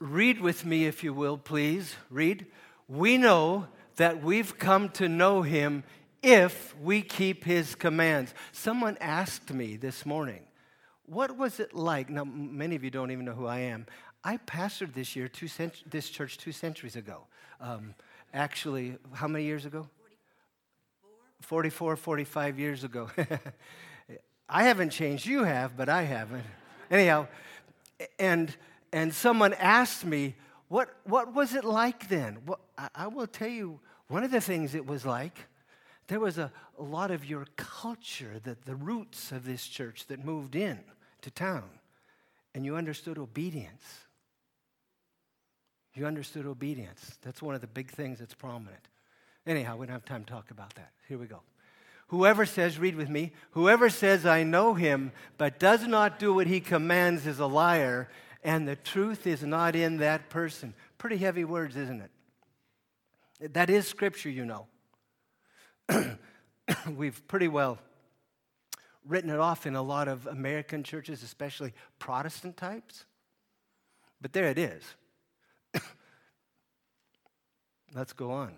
Read with me, if you will, please. Read. We know that we've come to know him if we keep his commands. Someone asked me this morning, what was it like? Now, many of you don't even know who I am. I pastored this year, two cent- this church two centuries ago. Um, actually, how many years ago? 44, 45 years ago. I haven't changed, you have, but I haven't. Anyhow, and and someone asked me, what, what was it like then? Well, I, I will tell you, one of the things it was like, there was a, a lot of your culture, that the roots of this church that moved in to town, and you understood obedience. You understood obedience. That's one of the big things that's prominent. Anyhow, we don't have time to talk about that. Here we go. Whoever says, read with me, whoever says, I know him, but does not do what he commands is a liar, and the truth is not in that person. Pretty heavy words, isn't it? That is scripture, you know. We've pretty well written it off in a lot of American churches, especially Protestant types. But there it is. Let's go on.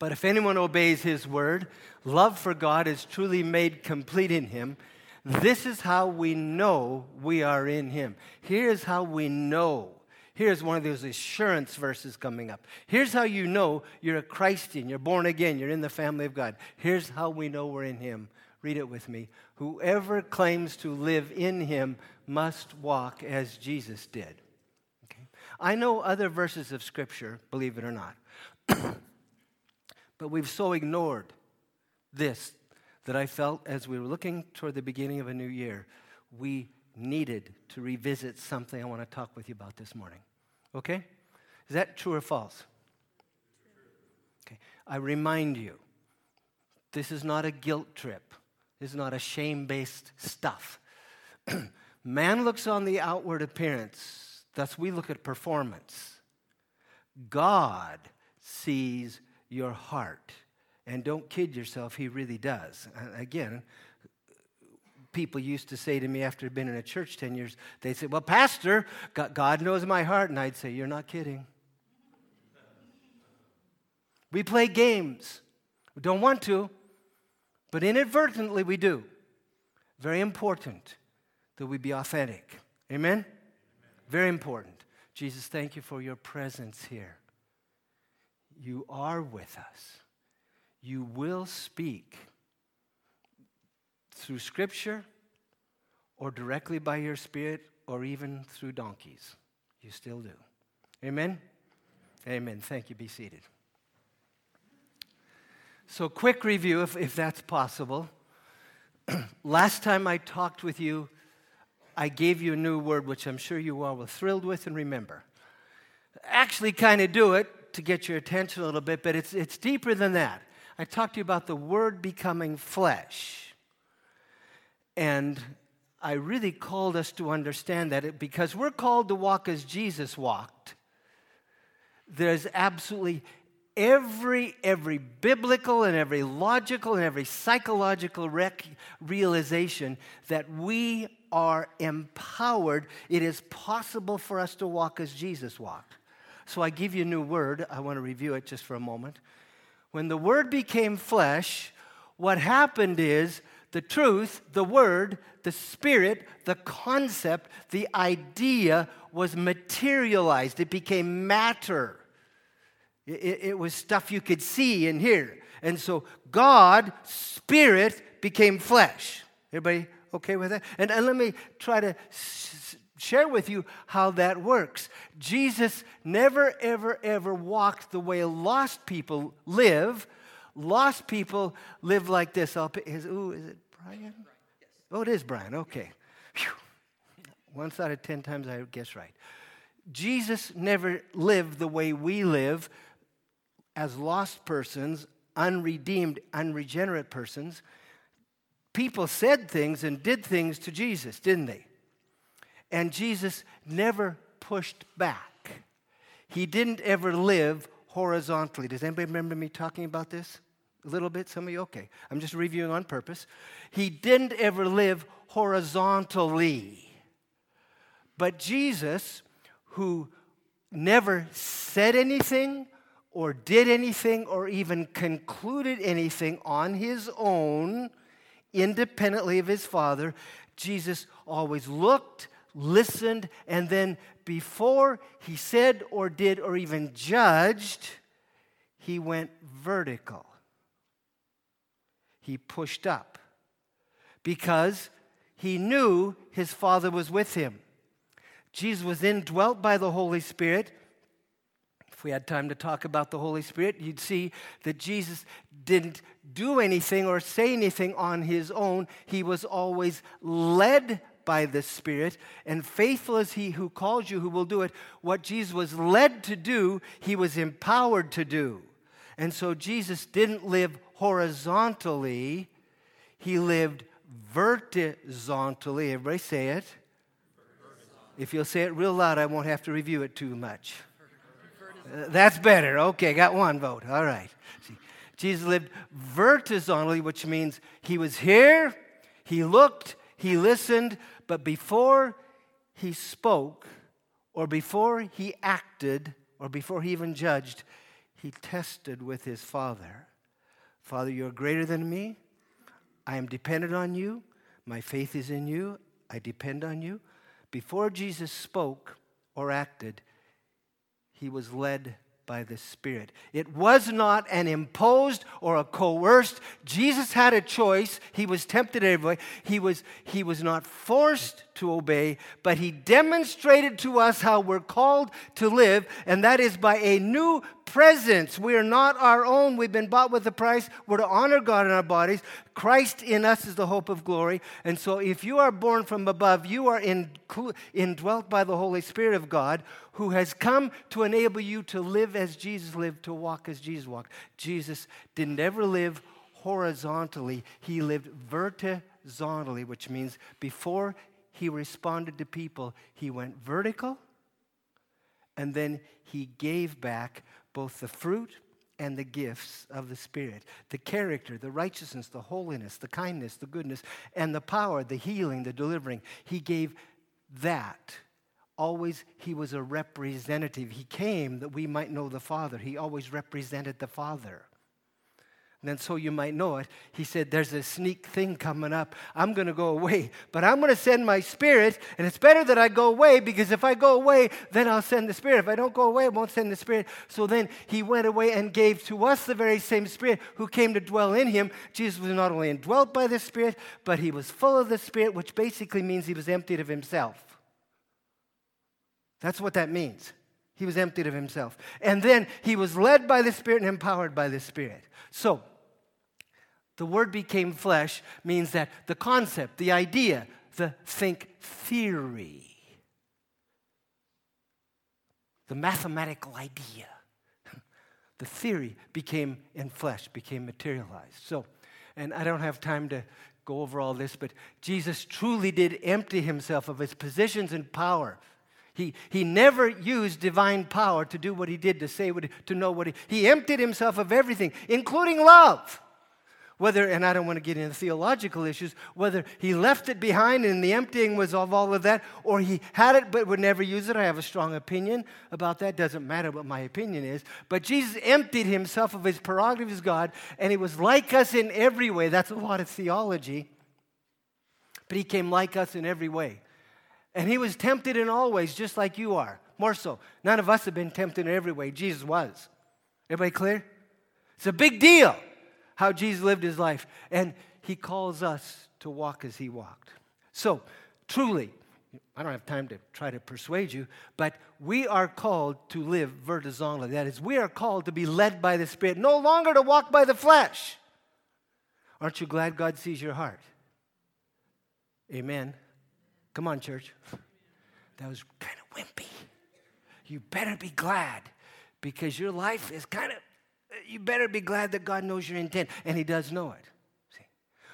But if anyone obeys his word, love for God is truly made complete in him. This is how we know we are in Him. Here's how we know. Here's one of those assurance verses coming up. Here's how you know you're a Christian, you're born again, you're in the family of God. Here's how we know we're in Him. Read it with me. Whoever claims to live in Him must walk as Jesus did. Okay? I know other verses of Scripture, believe it or not, but we've so ignored this that I felt as we were looking toward the beginning of a new year, we needed to revisit something I want to talk with you about this morning. Okay? Is that true or false? Okay. I remind you, this is not a guilt trip. This is not a shame based stuff. Man looks on the outward appearance, thus, we look at performance. God sees your heart. And don't kid yourself, he really does. Again, people used to say to me after I'd been in a church 10 years, they'd say, Well, Pastor, God knows my heart. And I'd say, You're not kidding. We play games. We don't want to, but inadvertently we do. Very important that we be authentic. Amen? Amen? Very important. Jesus, thank you for your presence here. You are with us you will speak through Scripture or directly by your Spirit or even through donkeys. You still do. Amen? Amen. Thank you. Be seated. So, quick review, if, if that's possible. Last time I talked with you, I gave you a new word, which I'm sure you all were thrilled with and remember. Actually, kind of do it to get your attention a little bit, but it's, it's deeper than that. I talked to you about the Word becoming flesh. And I really called us to understand that it, because we're called to walk as Jesus walked. There's absolutely every every biblical and every logical and every psychological rec- realization that we are empowered. It is possible for us to walk as Jesus walked. So I give you a new word. I want to review it just for a moment when the Word became flesh, what happened is the truth, the Word, the Spirit, the concept, the idea was materialized. It became matter. It, it, was stuff you could see and hear. And so God, Spirit, became flesh. Everybody okay with that? And, and let me try to share with you how that works. Jesus never, ever, ever walked the way lost people live. Lost people live like this. I'll pick his, ooh, is it Brian? Oh, it is Brian. Okay. Whew. Once out of ten times I guess right. Jesus never lived the way we live as lost persons, unredeemed, unregenerate persons. People said things and did things to Jesus, didn't they? And Jesus never pushed back. He didn't ever live horizontally. Does anybody remember me talking about this a little bit? Some of you? Okay. I'm just reviewing on purpose. He didn't ever live horizontally. But Jesus, who never said anything or did anything or even concluded anything on his own, independently of his Father. Jesus always looked, listened, and then before he said or did or even judged, he went vertical. He pushed up because he knew his Father was with him. Jesus was indwelt by the Holy Spirit. If we had time to talk about the Holy Spirit, you'd see that Jesus didn't do anything or say anything on his own. He was always led by the Spirit, and faithful is he who calls you, who will do it. What Jesus was led to do, he was empowered to do. And so Jesus didn't live horizontally, he lived vertically. Everybody say it. If you'll say it real loud, I won't have to review it too much. That's better. Okay, got one vote. All right. See, Jesus lived vertically, which means he was here, he looked, he listened, but before he spoke, or before he acted, or before he even judged, he tested with his Father. Father, you're greater than me. I am dependent on you. My faith is in you. I depend on you. Before Jesus spoke or acted, he was led by the Spirit. It was not an imposed or a coerced. Jesus had a choice. He was tempted every way. He was, he was not forced to obey, but he demonstrated to us how we're called to live, and that is by a new presence. We are not our own. We've been bought with a price. We're to honor God in our bodies. Christ in us is the hope of glory. And so, if you are born from above, you are indwelt by the Holy Spirit of God who has come to enable you to live as Jesus lived, to walk as Jesus walked. Jesus didn't ever live horizontally, he lived vertically, which means before he responded to people, he went vertical and then he gave back both the fruit and the gifts of the Spirit the character, the righteousness, the holiness, the kindness, the goodness, and the power, the healing, the delivering. He gave that. Always, he was a representative. He came that we might know the Father. He always represented the Father. And then, so you might know it, he said, There's a sneak thing coming up. I'm going to go away, but I'm going to send my spirit, and it's better that I go away because if I go away, then I'll send the spirit. If I don't go away, I won't send the spirit. So then he went away and gave to us the very same spirit who came to dwell in him. Jesus was not only indwelt by the spirit, but he was full of the spirit, which basically means he was emptied of himself. That's what that means. He was emptied of himself. And then he was led by the Spirit and empowered by the Spirit. So, the word became flesh means that the concept, the idea, the think theory, the mathematical idea, the theory became in flesh, became materialized. So, and I don't have time to go over all this, but Jesus truly did empty himself of his positions and power. He, he never used divine power to do what he did, to say what he, to know what he, he emptied himself of everything, including love whether, and I don't want to get into theological issues, whether he left it behind and the emptying was of all of that, or he had it but would never use it. I have a strong opinion about that. Doesn't matter what my opinion is. But Jesus emptied himself of his prerogative as God, and he was like us in every way. That's a lot of theology. But he came like us in every way. And he was tempted in all ways, just like you are. More so. None of us have been tempted in every way. Jesus was. Everybody clear? It's a big deal how Jesus lived his life. And he calls us to walk as he walked. So, truly, I don't have time to try to persuade you, but we are called to live vertically. That is, we are called to be led by the Spirit, no longer to walk by the flesh. Aren't you glad God sees your heart? Amen. Come on, church. That was kind of wimpy. You better be glad because your life is kind of you better be glad that God knows your intent, and He does know it. See?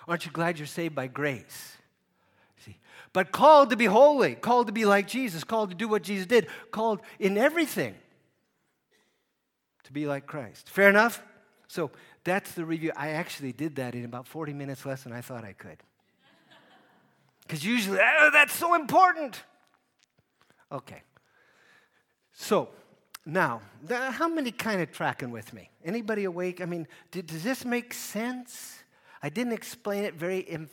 Aren't you glad you're saved by grace? See? But called to be holy, called to be like Jesus, called to do what Jesus did, called in everything to be like Christ. Fair enough? So that's the review. I actually did that in about 40 minutes less than I thought I could. Because usually, oh, that's so important. Okay. So, Now, how many kind of tracking with me? Anybody awake? I mean, does this make sense? I didn't explain it very, in,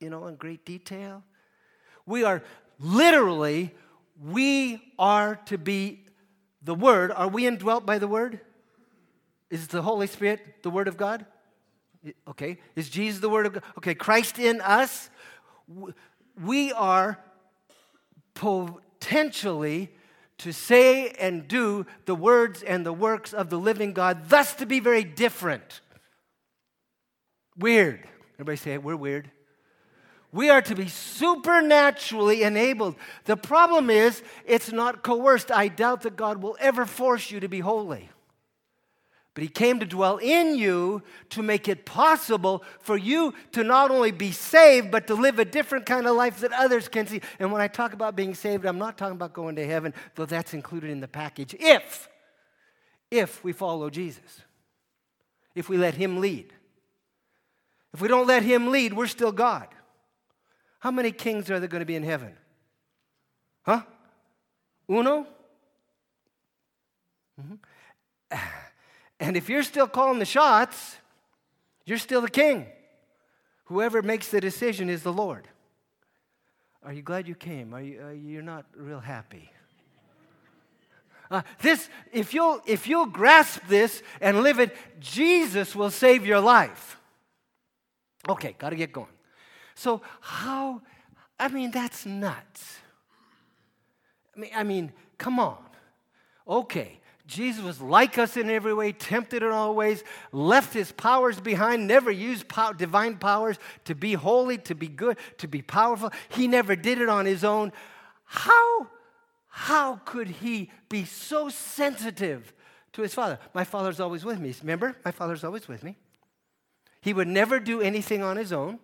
you know, in great detail. We are literally, we are to be the Word. Are we indwelt by the Word? Is the Holy Spirit the Word of God? Okay. Is Jesus the Word of God? Okay. Christ in us. We are potentially to say and do the words and the works of the living God, thus to be very different. Weird. Everybody say it, we're weird. We are to be supernaturally enabled. The problem is, it's not coerced. I doubt that God will ever force you to be holy. But he came to dwell in you to make it possible for you to not only be saved, but to live a different kind of life that others can see. And when I talk about being saved, I'm not talking about going to heaven, though that's included in the package. If, if we follow Jesus, if we let him lead. If we don't let him lead, we're still God. How many kings are there going to be in heaven? Huh? Uno? Mm-hmm. And if you're still calling the shots, you're still the king. Whoever makes the decision is the Lord. Are you glad you came? Are you, uh, you're not real happy. Uh, this, if you'll, if you'll grasp this and live it, Jesus will save your life. Okay, got to get going. So, how, I mean, that's nuts. I mean, I mean, come on. Okay, Jesus was like us in every way, tempted in all ways, left his powers behind, never used pow- divine powers to be holy, to be good, to be powerful. He never did it on his own. How, how could he be so sensitive to his father? My father's always with me. Remember? My father's always with me. He would never do anything on his own.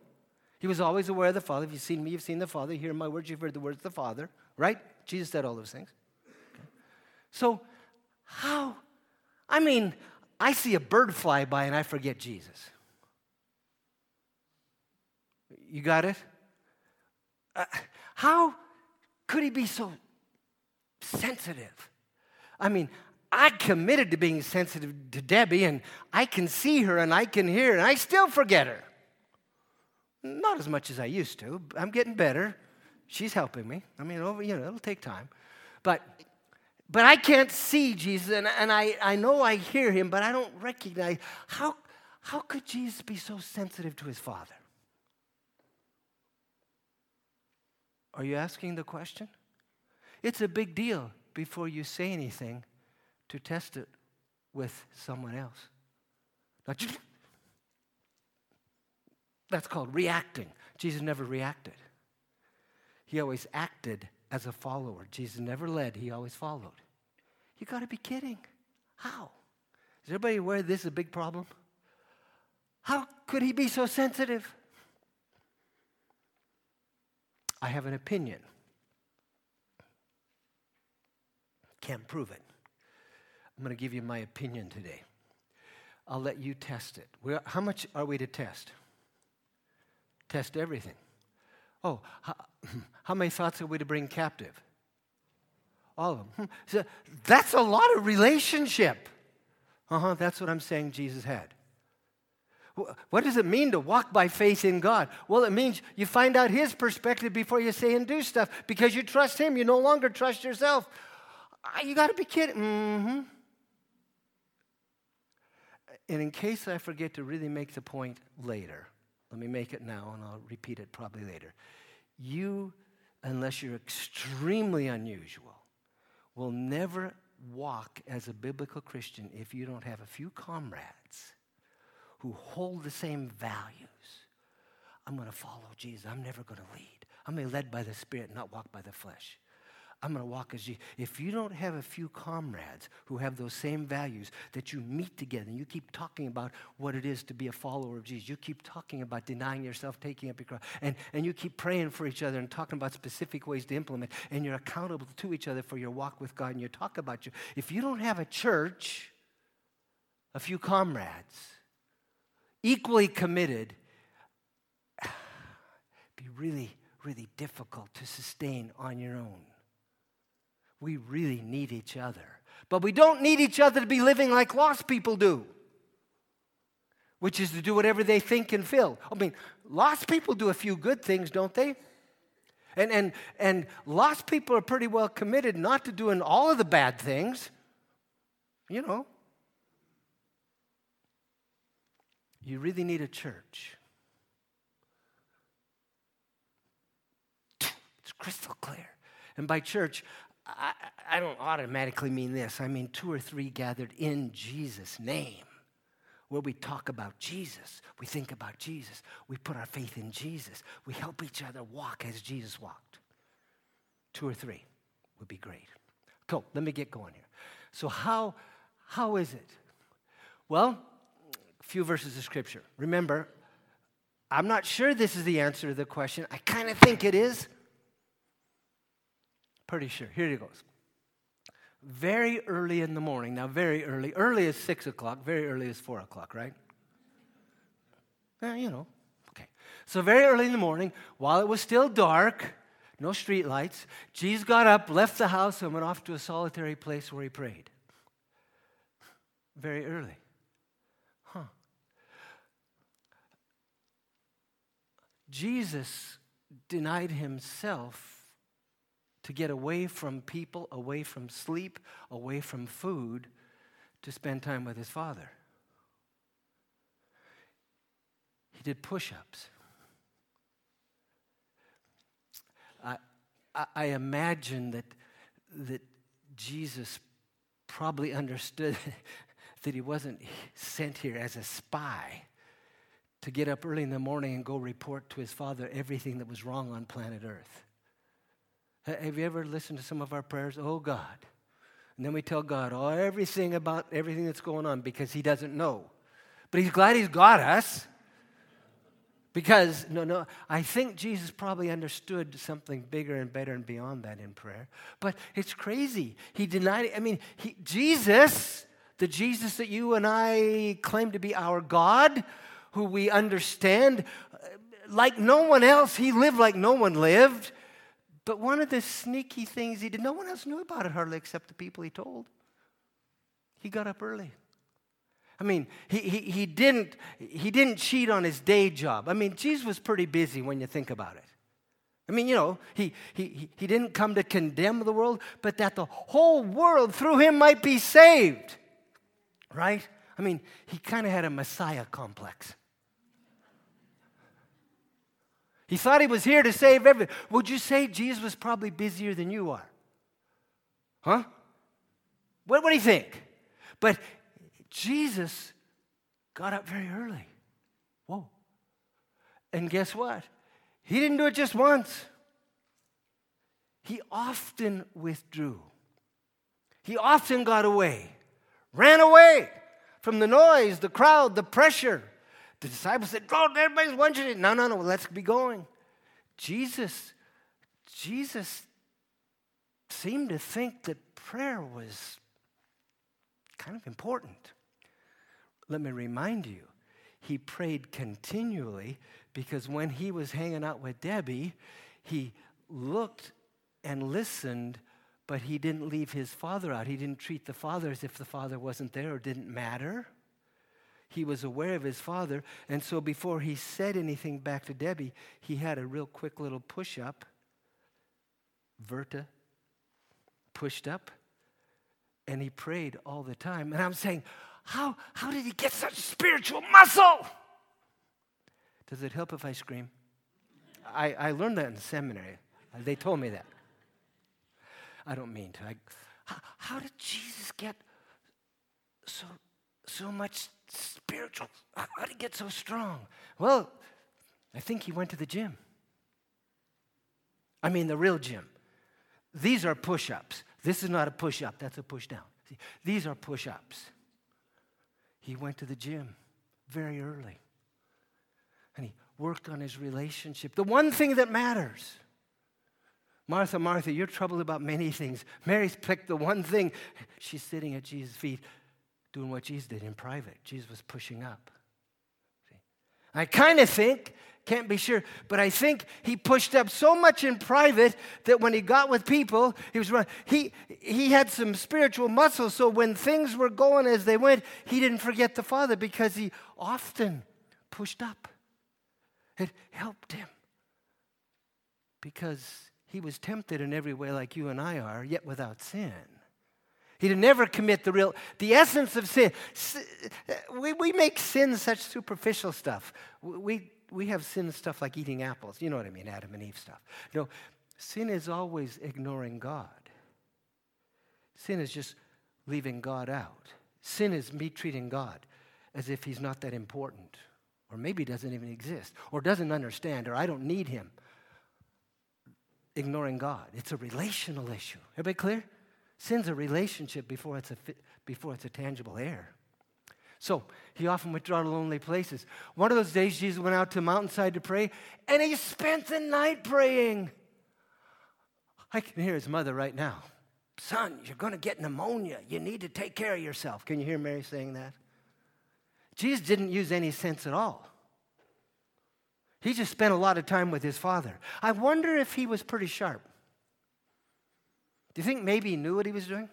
He was always aware of the Father. If you've seen me, you've seen the Father. You hear my words, you've heard the words of the Father. Right? Jesus said all those things. Okay. So, how? I mean, I see a bird fly by and I forget Jesus. You got it? Uh, how could he be so sensitive? I mean, I committed to being sensitive to Debbie, and I can see her and I can hear her, and I still forget her. Not as much as I used to. I'm getting better. She's helping me. I mean, over, you know, it'll take time. But but I can't see Jesus, and, and I, I know I hear him, but I don't recognize. How, how could Jesus be so sensitive to his Father? Are you asking the question? It's a big deal before you say anything to test it with someone else. That's called reacting. Jesus never reacted, he always acted as a follower. Jesus never led, he always followed. You got to be kidding. How? Is everybody aware this is a big problem? How could he be so sensitive? I have an opinion. Can't prove it. I'm going to give you my opinion today. I'll let you test it. We're, how much are we to test? Test everything. Oh, how, many thoughts are we to bring captive? All of them. Hmm. So that's a lot of relationship. Uh huh, that's what I'm saying Jesus had. What does it mean to walk by faith in God? Well, it means you find out His perspective before you say and do stuff because you trust Him. You no longer trust yourself. Ah, you got to be kidding. Mm-hmm. And in case I forget to really make the point later, let me make it now and I'll repeat it probably later. You, unless you're extremely unusual, will never walk as a biblical Christian if you don't have a few comrades who hold the same values. I'm going to follow Jesus. I'm never going to lead. I'm going to be led by the Spirit, not walk by the flesh. I'm going to walk as you. If you don't have a few comrades who have those same values, that you meet together and you keep talking about what it is to be a follower of Jesus, you keep talking about denying yourself, taking up your cross, and, and you keep praying for each other and talking about specific ways to implement, and you're accountable to each other for your walk with God, and you talk about you. If you don't have a church, a few comrades, equally committed, be really, really difficult to sustain on your own. We really need each other. But we don't need each other to be living like lost people do, which is to do whatever they think and feel. I mean, lost people do a few good things, don't they? And, and, and lost people are pretty well committed not to doing all of the bad things. You know. You really need a church. It's crystal clear. And by church, I, I don't automatically mean this. I mean two or three gathered in Jesus' name where we talk about Jesus, we think about Jesus, we put our faith in Jesus, we help each other walk as Jesus walked. Two or three would be great. Cool, let me get going here. So, how, how is it? Well, a few verses of scripture. Remember, I'm not sure this is the answer to the question. I kind of think it is. Pretty sure. Here it goes very early in the morning. Now, very early. Early is 6 o'clock, very early is 4 o'clock, right? Yeah, you know. Okay. So, very early in the morning, while it was still dark, no street lights, Jesus got up, left the house, and went off to a solitary place where he prayed. Very early. Huh. Jesus denied himself to get away from people, away from sleep, away from food, to spend time with his father. He did push ups. I, I, I imagine that, that Jesus probably understood that he wasn't sent here as a spy to get up early in the morning and go report to his father everything that was wrong on planet Earth. Have you ever listened to some of our prayers? Oh, God. And then we tell God oh, everything about everything that's going on because He doesn't know. But He's glad He's got us. Because, no, no, I think Jesus probably understood something bigger and better and beyond that in prayer. But it's crazy. He denied it. I mean, he, Jesus, the Jesus that you and I claim to be our God, who we understand, like no one else, he lived like no one lived. But one of the sneaky things he did, no one else knew about it hardly except the people he told. He got up early. I mean, he, he, he, didn't, he didn't cheat on his day job. I mean, Jesus was pretty busy when you think about it. I mean, you know, he, he, he didn't come to condemn the world, but that the whole world through him might be saved. Right? I mean, he kind of had a Messiah complex. He thought he was here to save everything. Would you say Jesus was probably busier than you are? Huh? What, what do you think? But Jesus got up very early. Whoa. And guess what? He didn't do it just once. He often withdrew. He often got away, ran away from the noise, the crowd, the pressure. The disciples said, Oh, everybody's wondering. No, no, no, let's be going. Jesus, Jesus seemed to think that prayer was kind of important. Let me remind you, he prayed continually because when he was hanging out with Debbie, he looked and listened, but he didn't leave his father out. He didn't treat the father as if the father wasn't there or didn't matter he was aware of his father. And so before he said anything back to Debbie, he had a real quick little push up. Verta pushed up. And he prayed all the time. And I'm saying, how, how did he get such spiritual muscle? Does it help if I scream? I, I learned that in seminary. They told me that. I don't mean to. I, how, how did Jesus get so, so much spiritual. How did he get so strong? Well, I think he went to the gym. I mean, the real gym. These are push ups. This is not a push up, that's a push down. See, these are push ups. He went to the gym very early and he worked on his relationship. The one thing that matters. Martha, Martha, you're troubled about many things. Mary's picked the one thing. She's sitting at Jesus' feet doing what Jesus did in private. Jesus was pushing up. See? I kind of think, can't be sure, but I think he pushed up so much in private that when he got with people, he was he he had some spiritual muscle. So when things were going as they went, he didn't forget the Father because he often pushed up. It helped him because he was tempted in every way like you and I are, yet without sin. He'd never commit the real, the essence of sin. Uh, we, we make sin such superficial stuff. We, we have sin stuff like eating apples. You know what I mean, Adam and Eve stuff. No, sin is always ignoring God. Sin is just leaving God out. Sin is me treating God as if he's not that important, or maybe doesn't even exist, or doesn't understand, or I don't need him ignoring God. It's a relational issue. Everybody clear? Sin's a relationship before it's a, before it's a tangible heir. So he often withdrew to lonely places. One of those days, Jesus went out to a mountainside to pray, and he spent the night praying. I can hear his mother right now. Son, you're going to get pneumonia. You need to take care of yourself. Can you hear Mary saying that? Jesus didn't use any sense at all. He just spent a lot of time with his father. I wonder if he was pretty sharp. Do you think maybe he knew what he was doing?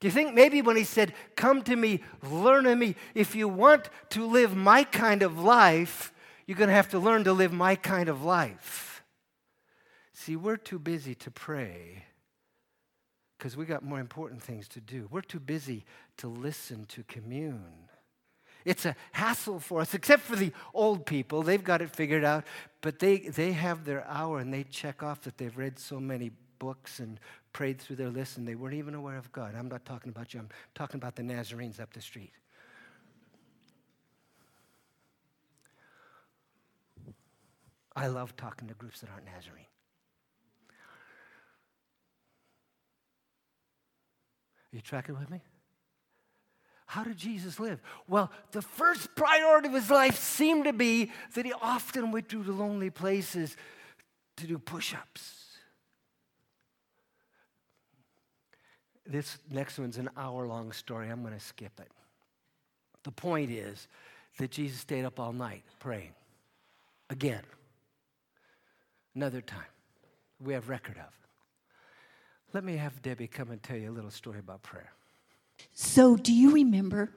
Do you think maybe when he said, Come to me, learn of me, if you want to live my kind of life, you're going to have to learn to live my kind of life? See, we're too busy to pray because we got more important things to do. We're too busy to listen, to commune. It's a hassle for us, except for the old people. They've got it figured out, but they, they have their hour and they check off that they've read so many books and prayed through their list and they weren't even aware of God. I'm not talking about you, I'm talking about the Nazarenes up the street. I love talking to groups that aren't Nazarene. Are you tracking with me? How did Jesus live? Well, the first priority of his life seemed to be that he often went to the lonely places to do push ups. This next one's an hour long story. I'm going to skip it. The point is that Jesus stayed up all night praying. Again. Another time. We have record of. Let me have Debbie come and tell you a little story about prayer. So, do you remember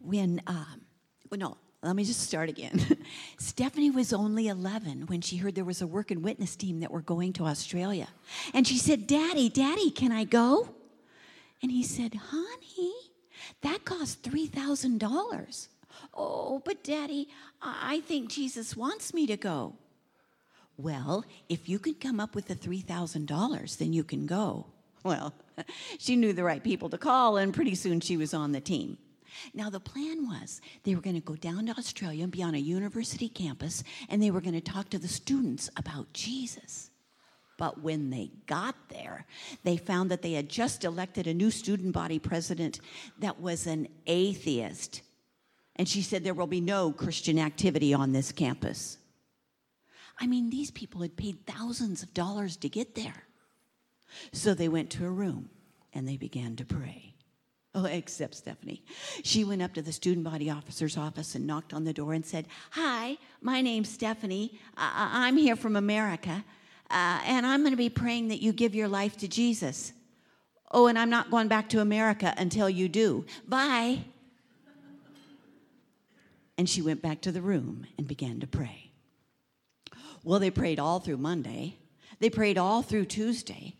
when, um, well, no, let me just start again. Stephanie was only 11 when she heard there was a work and witness team that were going to Australia. And she said, Daddy, Daddy, can I go? And he said, Honey, that costs $3,000. Oh, but Daddy, I think Jesus wants me to go. Well, if you can come up with the $3,000, then you can go. Well, she knew the right people to call, and pretty soon she was on the team. Now, the plan was they were going to go down to Australia and be on a university campus, and they were going to talk to the students about Jesus. But when they got there, they found that they had just elected a new student body president that was an atheist. And she said there will be no Christian activity on this campus. I mean, these people had paid thousands of dollars to get there. So they went to a room and they began to pray. Oh, except Stephanie. She went up to the student body officer's office and knocked on the door and said, Hi, my name's Stephanie. I- am here from America, uh, and I'm going to be praying that you give your life to Jesus. Oh, and I'm not going back to America until you do. Bye. And she went back to the room and began to pray. Well, they prayed all through Monday, they prayed all through Tuesday.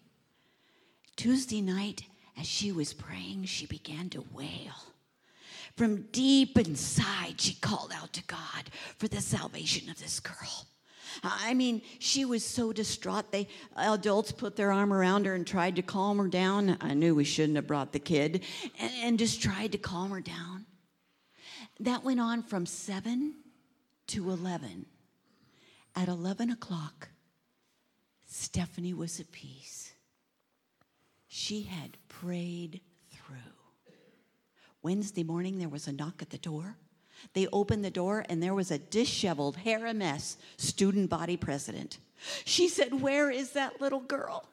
Tuesday night, as she was praying, she began to wail. From deep inside, she called out to God for the salvation of this girl. I mean, she was so distraught. They adults put their arm around her and tried to calm her down. I knew we shouldn't have brought the kid, and, and just tried to calm her down. That went on from seven to eleven. At eleven o'clock, Stephanie was at peace she had prayed through. Wednesday morning, there was a knock at the door. They opened the door, and there was a disheveled, hair a mess student body president. She said, Where is that little girl?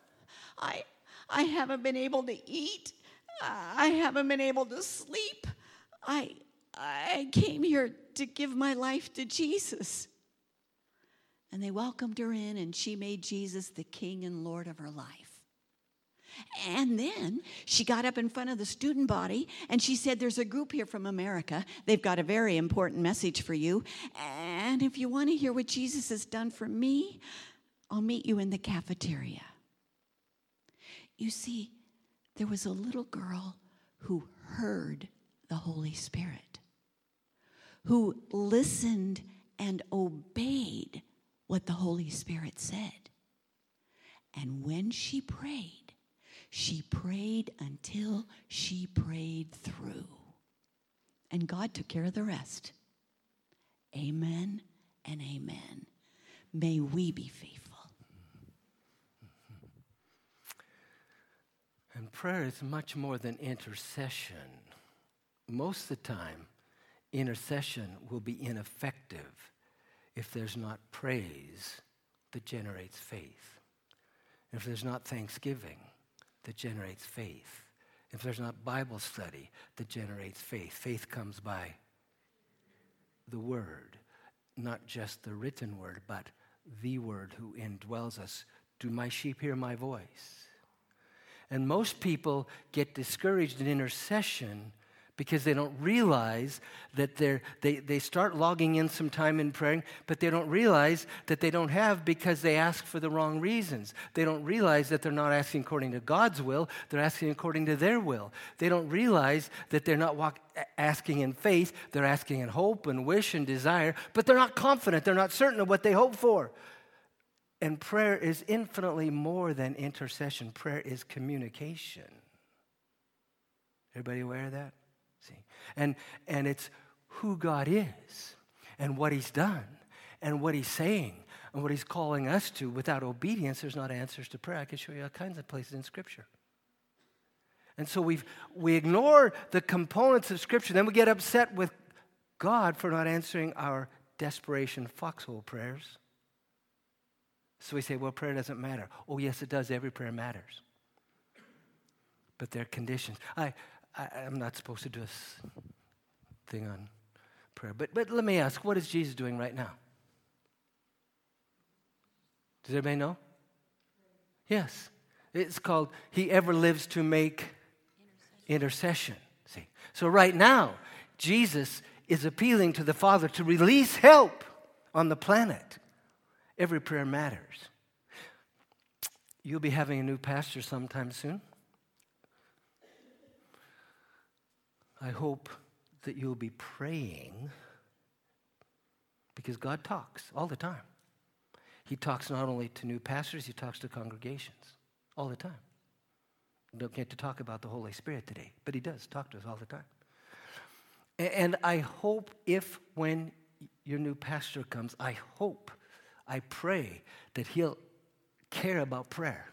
I, I haven't been able to eat. I haven't been able to sleep. I, I came here to give my life to Jesus. And they welcomed her in, and she made Jesus the King and Lord of her life. And then she got up in front of the student body and she said, There's a group here from America. They've got a very important message for you. And if you want to hear what Jesus has done for me, I'll meet you in the cafeteria. You see, there was a little girl who heard the Holy Spirit, who listened and obeyed what the Holy Spirit said. And when she prayed, she prayed until she prayed through. And God took care of the rest. Amen and amen. May we be faithful. And prayer is much more than intercession. Most of the time, intercession will be ineffective if there's not praise that generates faith. If there's not thanksgiving that generates faith. If there's not Bible study that generates faith. Faith comes by the Word, not just the written Word, but the Word who indwells us. Do my sheep hear my voice? And most people get discouraged in intercession because they don't realize that they're, they, they start logging in some time in praying, but they don't realize that they don't have because they ask for the wrong reasons. They don't realize that they're not asking according to God's will, they're asking according to their will. They don't realize that they're not walk, asking in faith, they're asking in hope and wish and desire, but they're not confident, they're not certain of what they hope for. And prayer is infinitely more than intercession. Prayer is communication. Everybody aware of that? See? And, and it's who God is and what He's done and what He's saying and what He's calling us to. Without obedience, there's not answers to prayer. I can show you all kinds of places in Scripture. And so we we ignore the components of Scripture. Then we get upset with God for not answering our desperation foxhole prayers. So we say, well, prayer doesn't matter. Oh, yes, it does. Every prayer matters. But there are conditions. I, I, am not supposed to do a thing on prayer. But, but let me ask what is Jesus doing right now? Does everybody know? Yes. It's called He Ever Lives to Make intercession. See? So right now, Jesus is appealing to the Father to release help on the planet. Every prayer matters. You'll be having a new pastor sometime soon. I hope that you'll be praying because God talks all the time. He talks not only to new pastors, he talks to congregations all the time. don't get to talk about the Holy Spirit today, but he does talk to us all the time. And I hope if when your new pastor comes, I hope I pray that he'll care about prayer.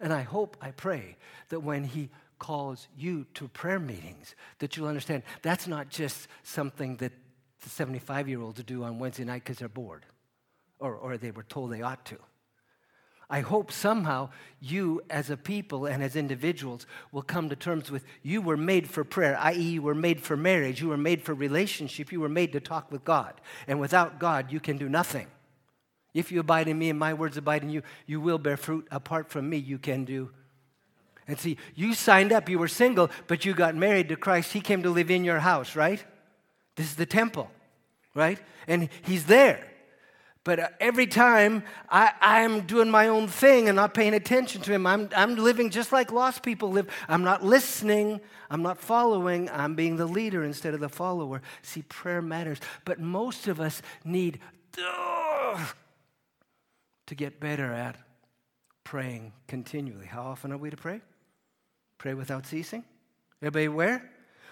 And I hope, I pray, that when he calls you to prayer meetings, that you'll understand that's not just something that the 75 year olds do on Wednesday night because they're bored or, or they were told they ought to. I hope somehow you, as a people and as individuals, will come to terms with you were made for prayer, i.e., you were made for marriage, you were made for relationship, you were made to talk with God. And without God, you can do nothing. If you abide in me and my words abide in you, you will bear fruit. Apart from me, you can do. And see, you signed up, you were single, but you got married to Christ. He came to live in your house, right? This is the temple, right? And He's there. But uh, every time I, I'm doing my own thing and not paying attention to Him, I'm, I'm living just like lost people live. I'm not listening, I'm not following, I'm being the leader instead of the follower. See, prayer matters. But most of us need. Uh, to get better at praying continually. How often are we to pray? Pray without ceasing? Everybody aware?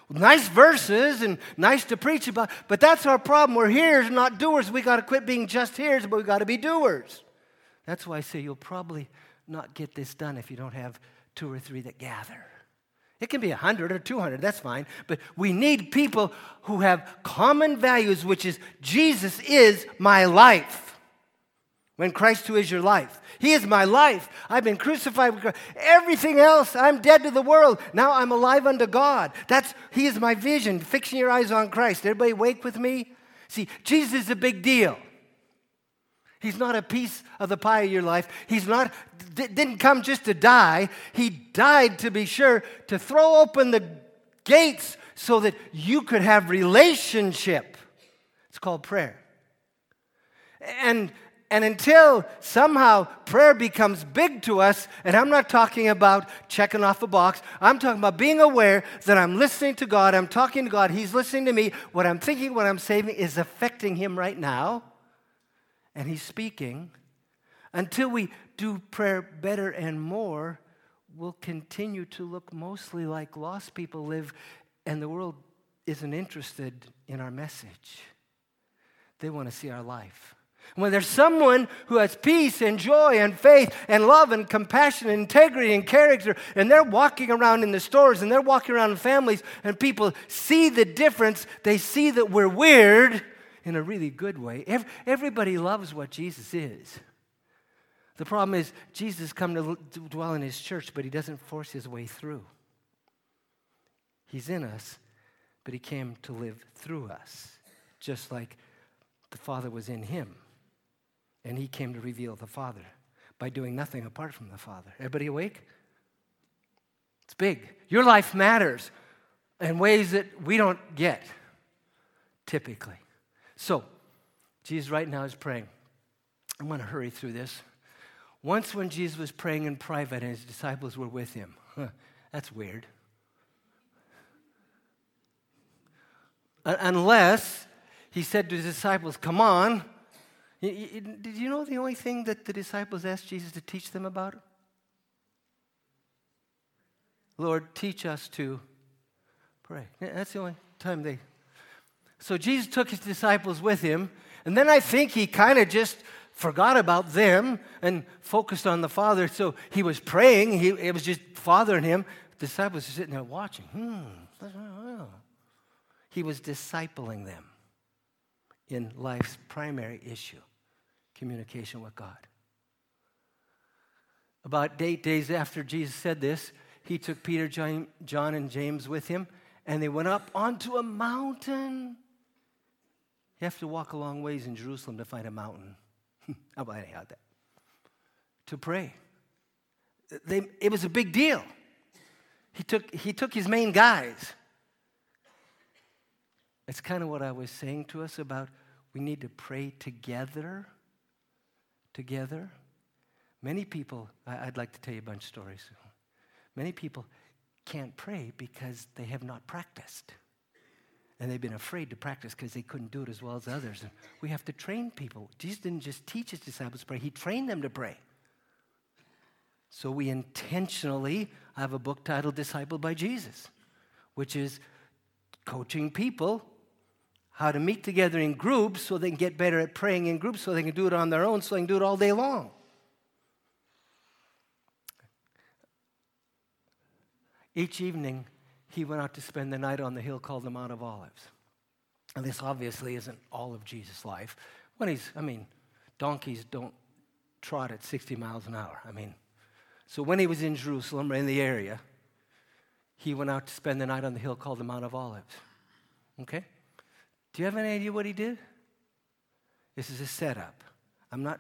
Nice verses and nice to preach about, but that's our problem. We're hearers, not doers. We got to quit being just hearers, but we got to be doers. That's why I say you'll probably not get this done if you don't have two or three that gather. It can be 100 or 200, that's fine. But we need people who have common values, which is Jesus is my life. When Christ who is your life. He is my life. I've been crucified with Christ. Everything else, I'm dead to the world. Now I'm alive unto God. That's He is my vision. Fixing your eyes on Christ. Everybody wake with me? See, Jesus is a big deal. He's not a piece of the pie of your life. He's not d- didn't come just to die. He died to be sure to throw open the gates so that you could have relationship. It's called prayer. And and until somehow prayer becomes big to us, and I'm not talking about checking off a box, I'm talking about being aware that I'm listening to God, I'm talking to God, He's listening to me, what I'm thinking, what I'm saying is affecting Him right now, and He's speaking. Until we do prayer better and more, we'll continue to look mostly like lost people live, and the world isn't interested in our message. They want to see our life. When there's someone who has peace and joy and faith and love and compassion and integrity and character, and they're walking around in the stores and they're walking around in families, and people see the difference, they see that we're weird in a really good way. Everybody loves what Jesus is. The problem is, Jesus come to dwell in his church, but he doesn't force his way through. He's in us, but he came to live through us, just like the Father was in him. And he came to reveal the Father by doing nothing apart from the Father. Everybody awake? It's big. Your life matters in ways that we don't get typically. So, Jesus right now is praying. I'm going to hurry through this. Once, when Jesus was praying in private and his disciples were with him, huh, that's weird. Unless he said to his disciples, Come on, did you know the only thing that the disciples asked Jesus to teach them about? Lord, teach us to pray. That's the only time they. So Jesus took his disciples with him, and then I think he kind of just forgot about them and focused on the Father. So he was praying, he, it was just Father and him. The disciples were sitting there watching. Hmm. He was discipling them in life's primary issue communication with God. About eight days after Jesus said this, he took Peter, John, and James with him, and they went up onto a mountain. You have to walk a long ways in Jerusalem to find a mountain. How about anyhow that? To pray. They, it was a big deal. He took, he took his main guys. It's kind of what I was saying to us about we need to pray together together. Many people, I'd like to tell you a bunch of stories. Many people can't pray because they have not practiced. And they've been afraid to practice because they couldn't do it as well as others. And we have to train people. Jesus didn't just teach his disciples to pray, he trained them to pray. So we intentionally have a book titled Discipled by Jesus, which is coaching people how to meet together in groups so they can get better at praying in groups so they can do it on their own so they can do it all day long. Each evening, he went out to spend the night on the hill called the Mount of Olives. And this obviously isn't all of Jesus' life. When he's, I mean, donkeys don't trot at 60 miles an hour. I mean, so when he was in Jerusalem or in the area, he went out to spend the night on the hill called the Mount of Olives. Okay? Do you have any idea what he did? This is a setup. I'm not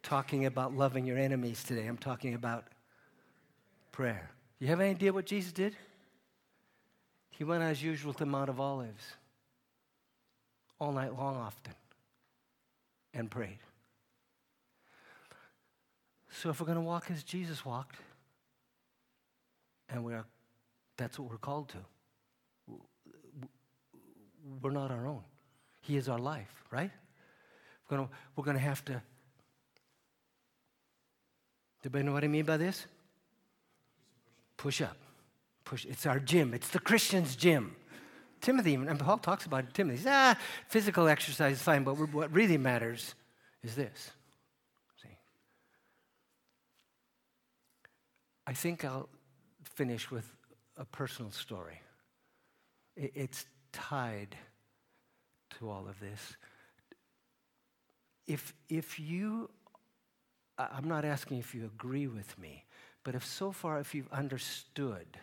talking about loving your enemies today. I'm talking about prayer. Do you have any idea what Jesus did? He went as usual to Mount of Olives all night long, often, and prayed. So if we're going to walk as Jesus walked, and we're, that's what we're called to we're not our own. He is our life, right? We're going we're gonna have to. Anybody know what I mean by this? Push up. Push. It's our gym. It's the Christian's gym. Timothy, and Paul talks about it. Timothy says, ah, physical exercise is fine, but what really matters is this. See? I think I'll finish with a personal story. It's tied to all of this. if, if you, I'm not asking if you agree with me, but if so far, if you've understood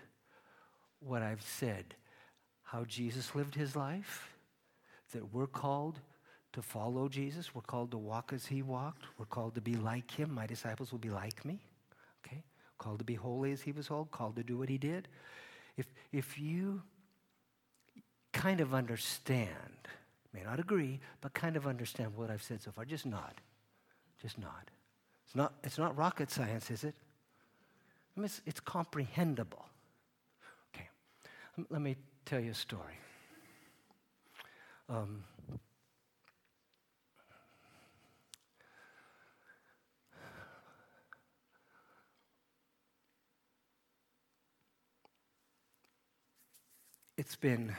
what I've said, how Jesus lived his life, that we're called to follow Jesus, we're called to walk as he walked, we're called to be like him. My disciples will be like me, okay? Called to be holy as he was holy, called to do what he did. If, if you kind of understand, may not agree, but kind of understand what I've said so far, just nod. Just nod. It's not, it's not rocket science, is it? I mean, it's, it's comprehensible. Okay, let me tell you a story. Um, it's been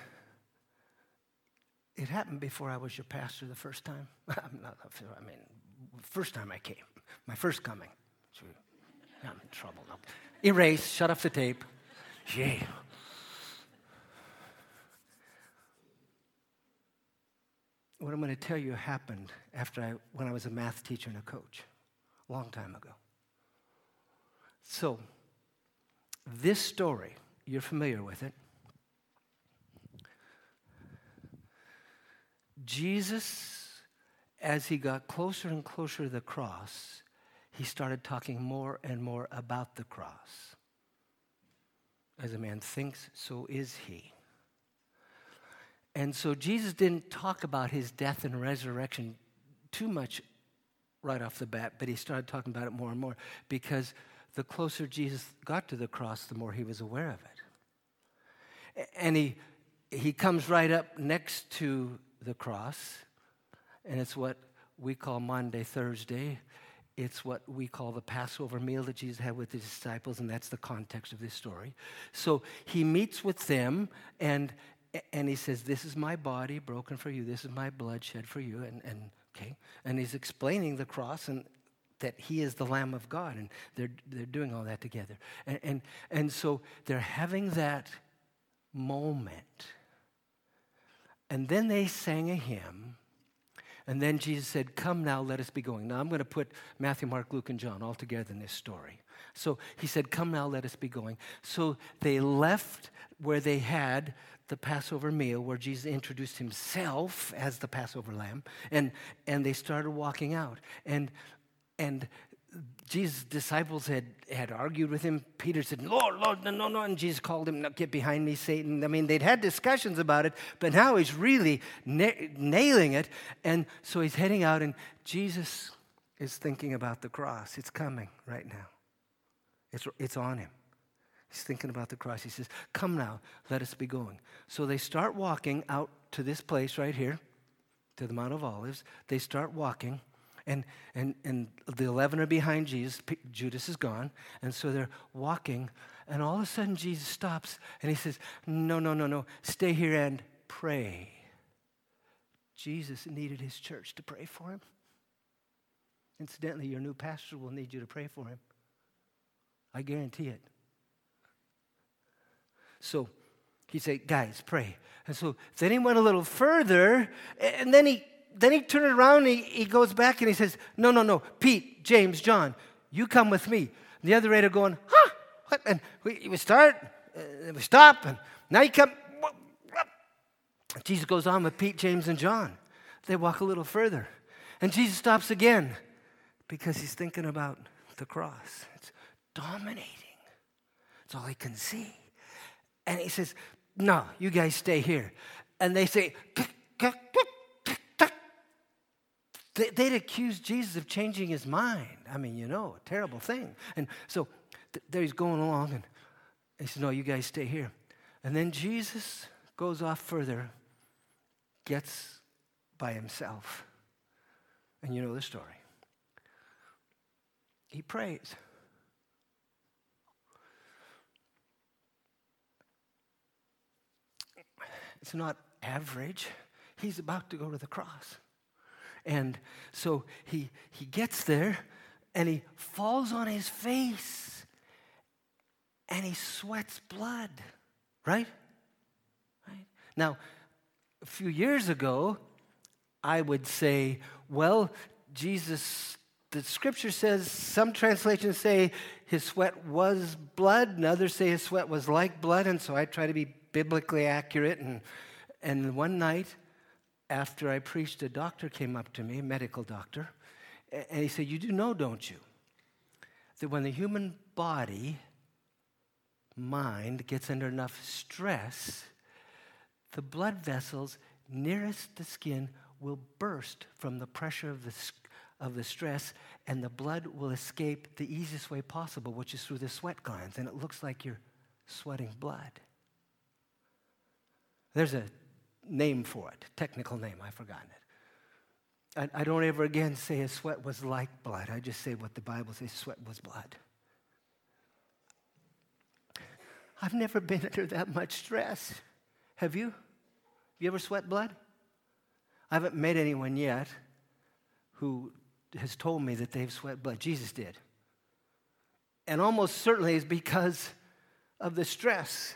it happened before I was your pastor the first time. I'm not, I mean, first time I came, my first coming. I'm in trouble now. Erase, shut off the tape. Gee. What I'm going to tell you happened after I, when I was a math teacher and a coach, a long time ago. So, this story, you're familiar with it. Jesus, as he got closer and closer to the cross, he started talking more and more about the cross. As a man thinks, so is he. And so Jesus didn't talk about his death and resurrection too much right off the bat, but he started talking about it more and more because the closer Jesus got to the cross, the more he was aware of it. And he, he comes right up next to the cross, and it's what we call Maundy, Thursday. It's what we call the Passover meal that Jesus had with his disciples, and that's the context of this story. So he meets with them, and, and he says, This is my body broken for you, this is my blood shed for you. And, and okay, and he's explaining the cross and that he is the Lamb of God, and they're, they're doing all that together. And, and, and so they're having that moment and then they sang a hymn. And then Jesus said, Come now, let us be going. Now I'm going to put Matthew, Mark, Luke, and John all together in this story. So he said, Come now, let us be going. So they left where they had the Passover meal, where Jesus introduced himself as the Passover lamb, and, and they started walking out. And, and Jesus' disciples had, had argued with him. Peter said, Lord, Lord, no, no, no. And Jesus called him, Get behind me, Satan. I mean, they'd had discussions about it, but now he's really na- nailing it. And so he's heading out, and Jesus is thinking about the cross. It's coming right now, it's, it's on him. He's thinking about the cross. He says, Come now, let us be going. So they start walking out to this place right here, to the Mount of Olives. They start walking and, and, and the 11 are behind Jesus. Judas is gone. And so they're walking. And all of a sudden, Jesus stops and he says, No, no, no, no. Stay here and pray. Jesus needed his church to pray for him. Incidentally, your new pastor will need you to pray for him. I guarantee it. So he said, Guys, pray. And so then he went a little further, and then he then he turned around and he, he goes back and he says, No, no, no, Pete, James, John, you come with me. And the other eight are going, Huh? What? And we, we start, and we stop, and now you come. Jesus goes on with Pete, James, and John. They walk a little further. And Jesus stops again because he's thinking about the cross. It's dominating, it's all he can see. And he says, No, you guys stay here. And they say, They'd accuse Jesus of changing his mind. I mean, you know, a terrible thing. And so th- there he's going along, and he says, No, you guys stay here. And then Jesus goes off further, gets by himself. And you know the story. He prays. It's not average. He's about to go to the cross. And so he, he gets there and he falls on his face and he sweats blood, right? Right? Now, a few years ago, I would say, well, Jesus, the scripture says, some translations say his sweat was blood, and others say his sweat was like blood, and so I try to be biblically accurate. And, and one night, after I preached, a doctor came up to me, a medical doctor, and he said, You do know, don't you, that when the human body, mind, gets under enough stress, the blood vessels nearest the skin will burst from the pressure of the, of the stress, and the blood will escape the easiest way possible, which is through the sweat glands, and it looks like you're sweating blood. There's a name for it, technical name, I've forgotten it. I, I don't ever again say his sweat was like blood. I just say what the Bible says sweat was blood. I've never been under that much stress. Have you? Have You ever sweat blood? I haven't met anyone yet who has told me that they've sweat blood. Jesus did. And almost certainly is because of the stress.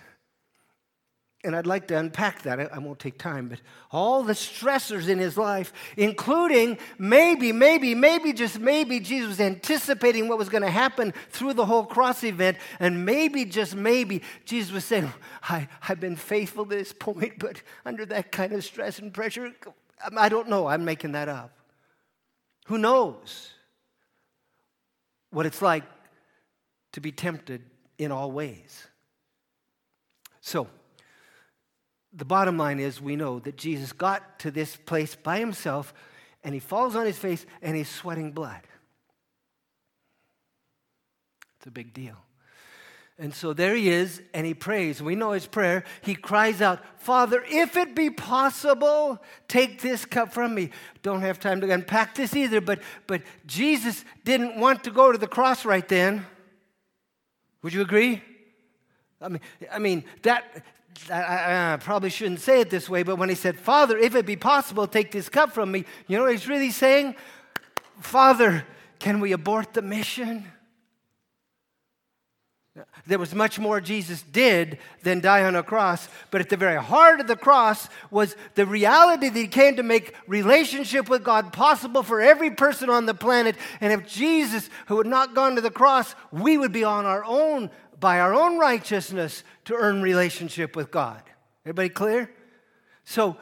And I'd like to unpack that. I, won't take time, but all the stressors in his life, including maybe, maybe, maybe, just maybe, Jesus was anticipating what was going to happen through the whole cross event. And maybe, just maybe, Jesus was saying, I, I've been faithful to this point, but under that kind of stress and pressure, um, I don't know. I'm making that up. Who knows what it's like to be tempted in all ways? So, the bottom line is we know that Jesus got to this place by himself and he falls on his face and he's sweating blood. It's a big deal. And so there he is, and he prays. We know his prayer. He cries out, Father, if it be possible, take this cup from me. Don't have time to unpack this either, but, but Jesus didn't want to go to the cross right then. Would you agree? I mean, I mean that I, I, probably shouldn't say it this way, but when he said, Father, if it be possible, take this cup from me, you know what he's really saying? Father, can we abort the mission? There was much more Jesus did than die on a cross, but at the very heart of the cross was the reality that he came to make relationship with God possible for every person on the planet. And if Jesus, who had not gone to the cross, we would be on our own by our own righteousness to earn relationship with God. Everybody clear? So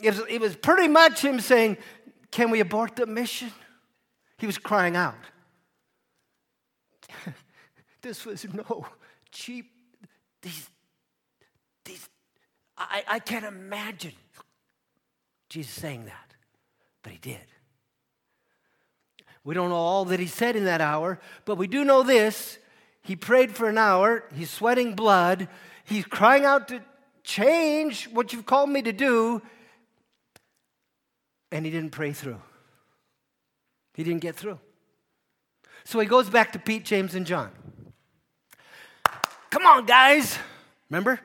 it was, pretty much him saying, Can we abort the mission? He was crying out. this was no cheap, these, these, I, I can't imagine Jesus saying that, but he did. We don't know all that he said in that hour, but we do know this he prayed for an hour. He's sweating blood. He's crying out to change what you've called me to do. And he didn't pray through. He didn't get through. So he goes back to Pete, James, and John. Come on, guys. Remember?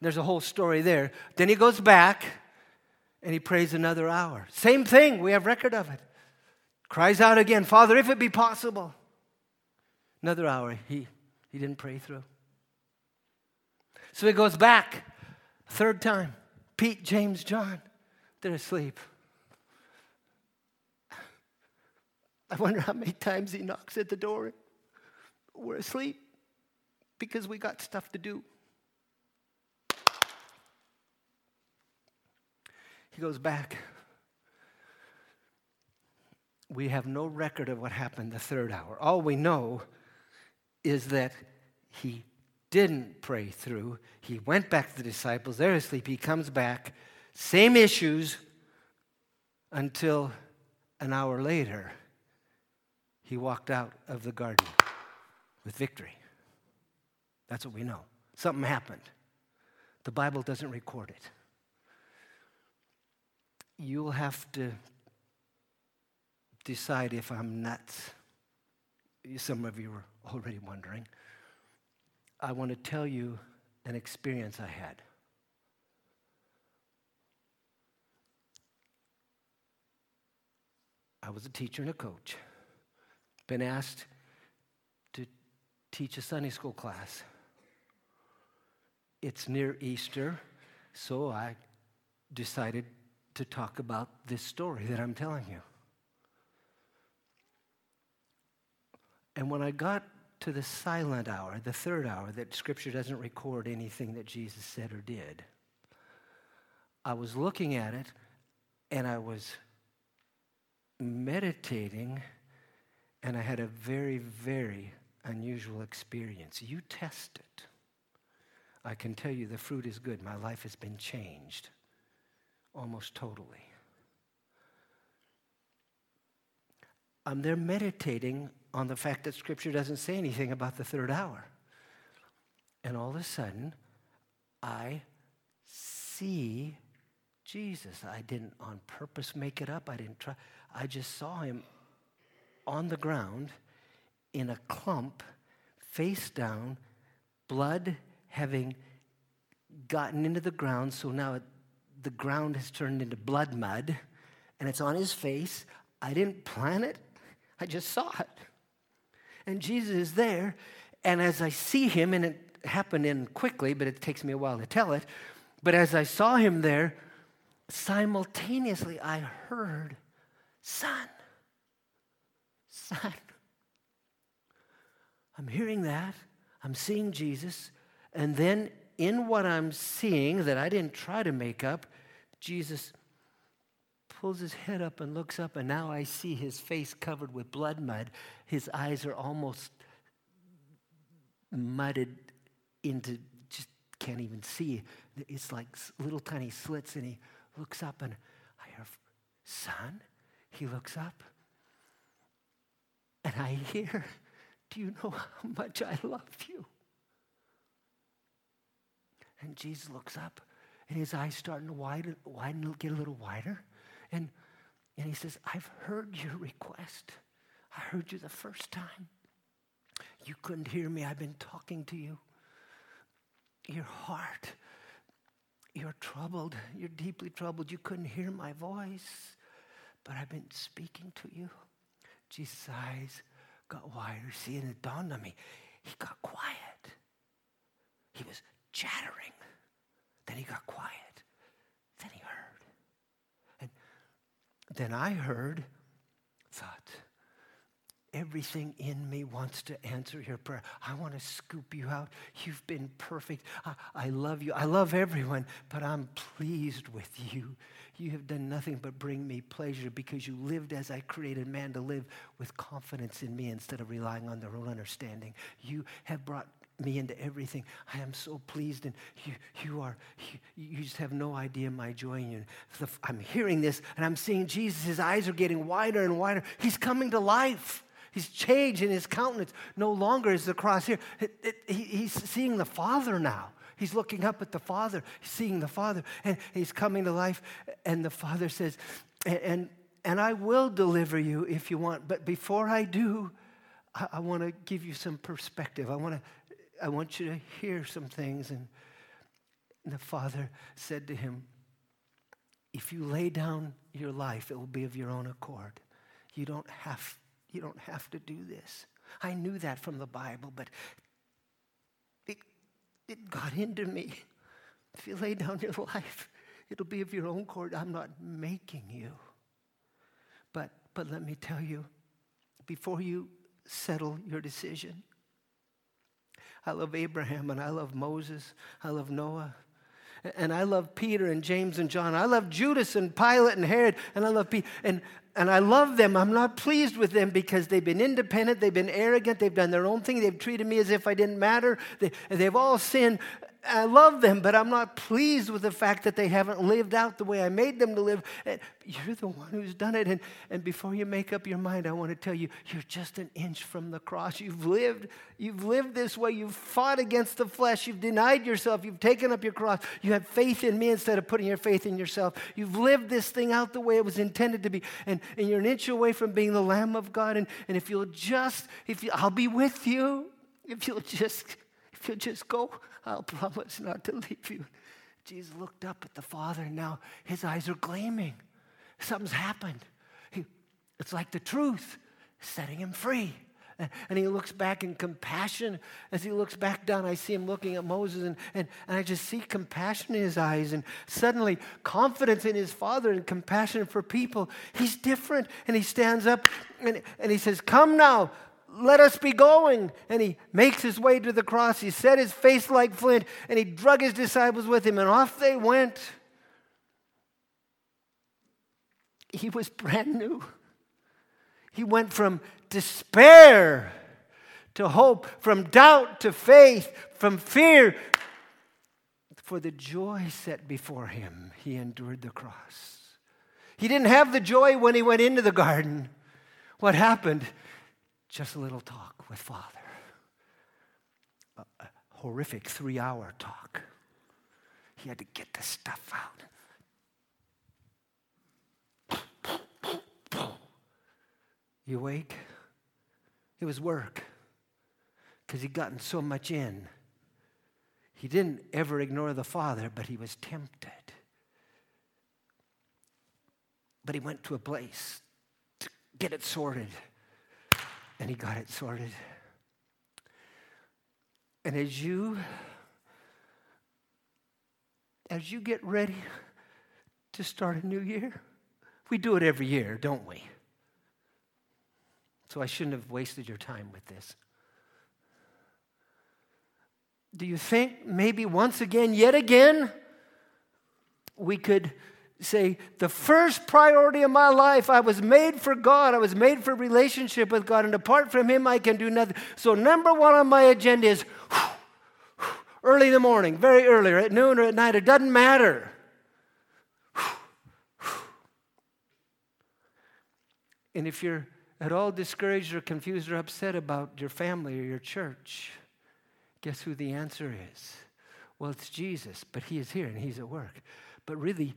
There's a whole story there. Then he goes back and he prays another hour. Same thing. We have record of it. Cries out again, Father, if it be possible. Another hour, he, he didn't pray through. So he goes back, third time. Pete, James, John, they're asleep. I wonder how many times he knocks at the door. We're asleep because we got stuff to do. He goes back. We have no record of what happened the third hour. All we know is that he didn't pray through. He went back to the disciples. They're asleep. He comes back. Same issues until an hour later, he walked out of the garden with victory. That's what we know. Something happened. The Bible doesn't record it. You'll have to decide if I'm nuts. Some of you are already wondering, I want to tell you an experience I had. I was a teacher and a coach. Been asked to teach a Sunday school class. It's near Easter, so I decided to talk about this story that I'm telling you. And when I got to the silent hour, the third hour, that Scripture doesn't record anything that Jesus said or did, I was looking at it and I was meditating, and I had a very, very unusual experience. You test it. I can tell you the fruit is good. My life has been changed almost totally. I'm there meditating on the fact that Scripture doesn't say anything about the third hour. And all of a sudden, I see Jesus. I didn't on purpose make it up. I didn't try. I just saw him on the ground in a clump, face down, blood having gotten into the ground. So now it, the ground has turned into blood mud and it's on his face. I didn't plan it, I just saw it. And Jesus is there. And as I see him, and it happened in quickly, but it takes me a while to tell it. But as I saw him there, simultaneously I heard, Son, Son. I'm hearing that. I'm seeing Jesus. And then in what I'm seeing that I didn't try to make up, Jesus pulls his head up and looks up, and now I see his face covered with blood mud. His eyes are almost mudded into just can't even see. It's like little tiny slits, and he looks up, and I hear, Son? He looks up, and I hear, Do you know how much I love you? And Jesus looks up, and his eyes starting to widen, widen get a little wider. And, and he says, I've heard your request. I heard you the first time. You couldn't hear me. I've been talking to you. Your heart, you're troubled. You're deeply troubled. You couldn't hear my voice, but I've been speaking to you. Jesus' eyes got wider. See, and it dawned on me. He got quiet. He was chattering. Then he got quiet. Then he heard. Then I heard, thought, everything in me wants to answer your prayer. I want to scoop you out. You've been perfect. I, I, love you. I love everyone, but I'm pleased with you. You have done nothing but bring me pleasure because you lived as I created man to live with confidence in me instead of relying on their own understanding. You have brought me into everything. I am so pleased, and you, you are, you, you just have no idea my joy in you. I'm hearing this, and I'm seeing Jesus. His eyes are getting wider and wider. He's coming to life. He's changed in his countenance. No longer is the cross here. It, it, he, he's seeing the Father now. He's looking up at the Father, seeing the Father, and he's coming to life. And the Father says, and, and I will deliver you if you want. But before I do, I, I want to give you some perspective. I want to I want you to hear some things. And the father said to him, If you lay down your life, it will be of your own accord. You don't have, you don't have to do this. I knew that from the Bible, but it, it got into me. If you lay down your life, it'll be of your own accord. I'm not making you. But, but let me tell you, before you settle your decision, I love Abraham and I love Moses. I love Noah. And I love Peter and James and John. I love Judas and Pilate and Herod. And I love. And, and I love them. I'm not pleased with them because they've been independent. They've been arrogant. They've done their own thing. They've treated me as if I didn't matter. They, they've all sinned. I love them, but I'm not pleased with the fact that they haven't lived out the way I made them to live. Eh, you're the one who's done it. And, and before you make up your mind, I want to tell you, you're just an inch from the cross. You've lived, you've lived this way. You've fought against the flesh. You've denied yourself. You've taken up your cross. You have faith in me instead of putting your faith in yourself. You've lived this thing out the way it was intended to be. And, and you're an inch away from being the Lamb of God. And, and if you'll just, if you, I'll be with you. If you'll just, if you'll just go I'll promise not to leave you. Jesus looked up at the Father, and now his eyes are gleaming. Something's happened. He, it's like the truth setting him free. And he looks back in compassion. As he looks back down, I see him looking at Moses, and, and, and I just see compassion in his eyes, and suddenly confidence in his father and compassion for people. He's different. And he stands up and, and he says, Come now, let us be going. And he makes his way to the cross. He set his face like flint, and he drug his disciples with him, and off they went. He was brand new. He went from despair to hope, from doubt to faith, from fear. For the joy set before him, he endured the cross. He didn't have the joy when he went into the garden. What happened? Just a little talk with Father. A, a horrific three hour talk. He had to get the stuff out. You awake? It was work because he'd gotten so much in. He didn't ever ignore the Father, but he was tempted. But he went to a place to get it sorted, and he got it sorted. And as you as you get ready to start a new year, we do it every year, don't we? So I shouldn't have wasted your time with this. Do you think maybe once again, yet again, we could say, the first priority of my life, I was made for God. I was made for relationship with God, and apart from Him, I can do nothing. So, number one on my agenda is early in the morning, very early, or at noon or at night, it doesn't matter. And if you're at all discouraged or confused or upset about your family or your church, Guess who the answer is? Well, it's Jesus, but He is here and He's at work. But really,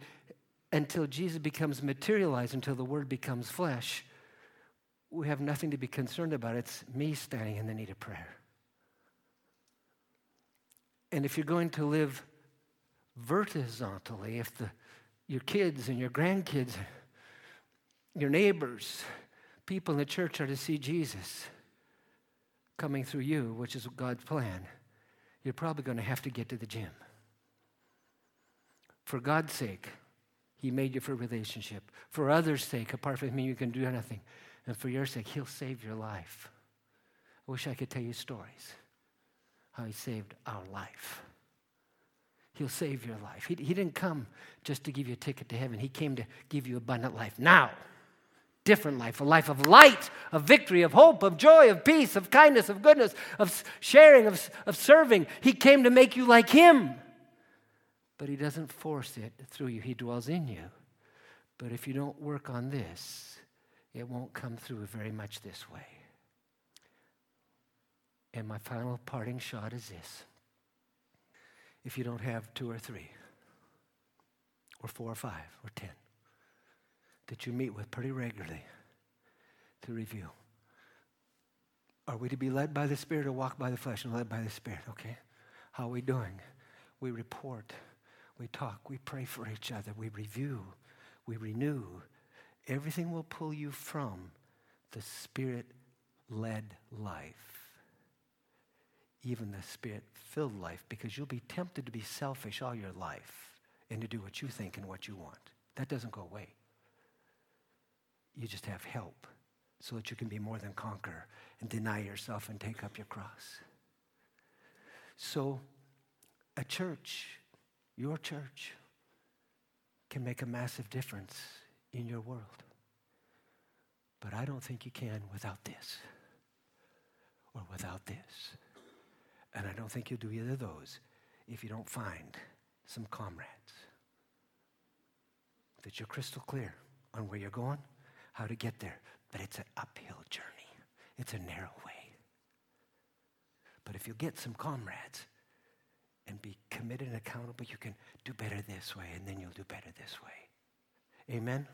until Jesus becomes materialized, until the Word becomes flesh, we have nothing to be concerned about. It's me standing in the need of prayer. And if you're going to live vertically, if the, your kids and your grandkids, your neighbors, people in the church are to see Jesus, coming through you, which is God's plan, you're probably going to have to get to the gym. For God's sake, He made you for relationship. For others' sake, apart from me, you can do nothing. And for your sake, He'll save your life. I wish I could tell you stories how He saved our life. He'll save your life. He, he didn't come just to give you a ticket to heaven, He came to give you abundant life now different life, a life of light, of victory, of hope, of joy, of peace, of kindness, of goodness, of sharing, of, of serving. He came to make you like Him. But He doesn't force it through you, He dwells in you. But if you don't work on this, it won't come through very much this way. And my final parting shot is this if you don't have two or three, or four or five, or ten, that you meet with pretty regularly to review. Are we to be led by the Spirit or walk by the flesh and led by the Spirit? Okay. How are we doing? We report, we talk, we pray for each other, we review, we renew. Everything will pull you from the Spirit led life, even the Spirit filled life, because you'll be tempted to be selfish all your life and to do what you think and what you want. That doesn't go away. You just have help so that you can be more than conqueror and deny yourself and take up your cross. So, a church, your church, can make a massive difference in your world. But I don't think you can without this or without this. And I don't think you'll do either of those if you don't find some comrades. That you're crystal clear on where you're going how to get there, but it's an uphill journey. It's a narrow way. But if you get some comrades and be committed and accountable, you can do better this way, and then you'll do better this way. Amen?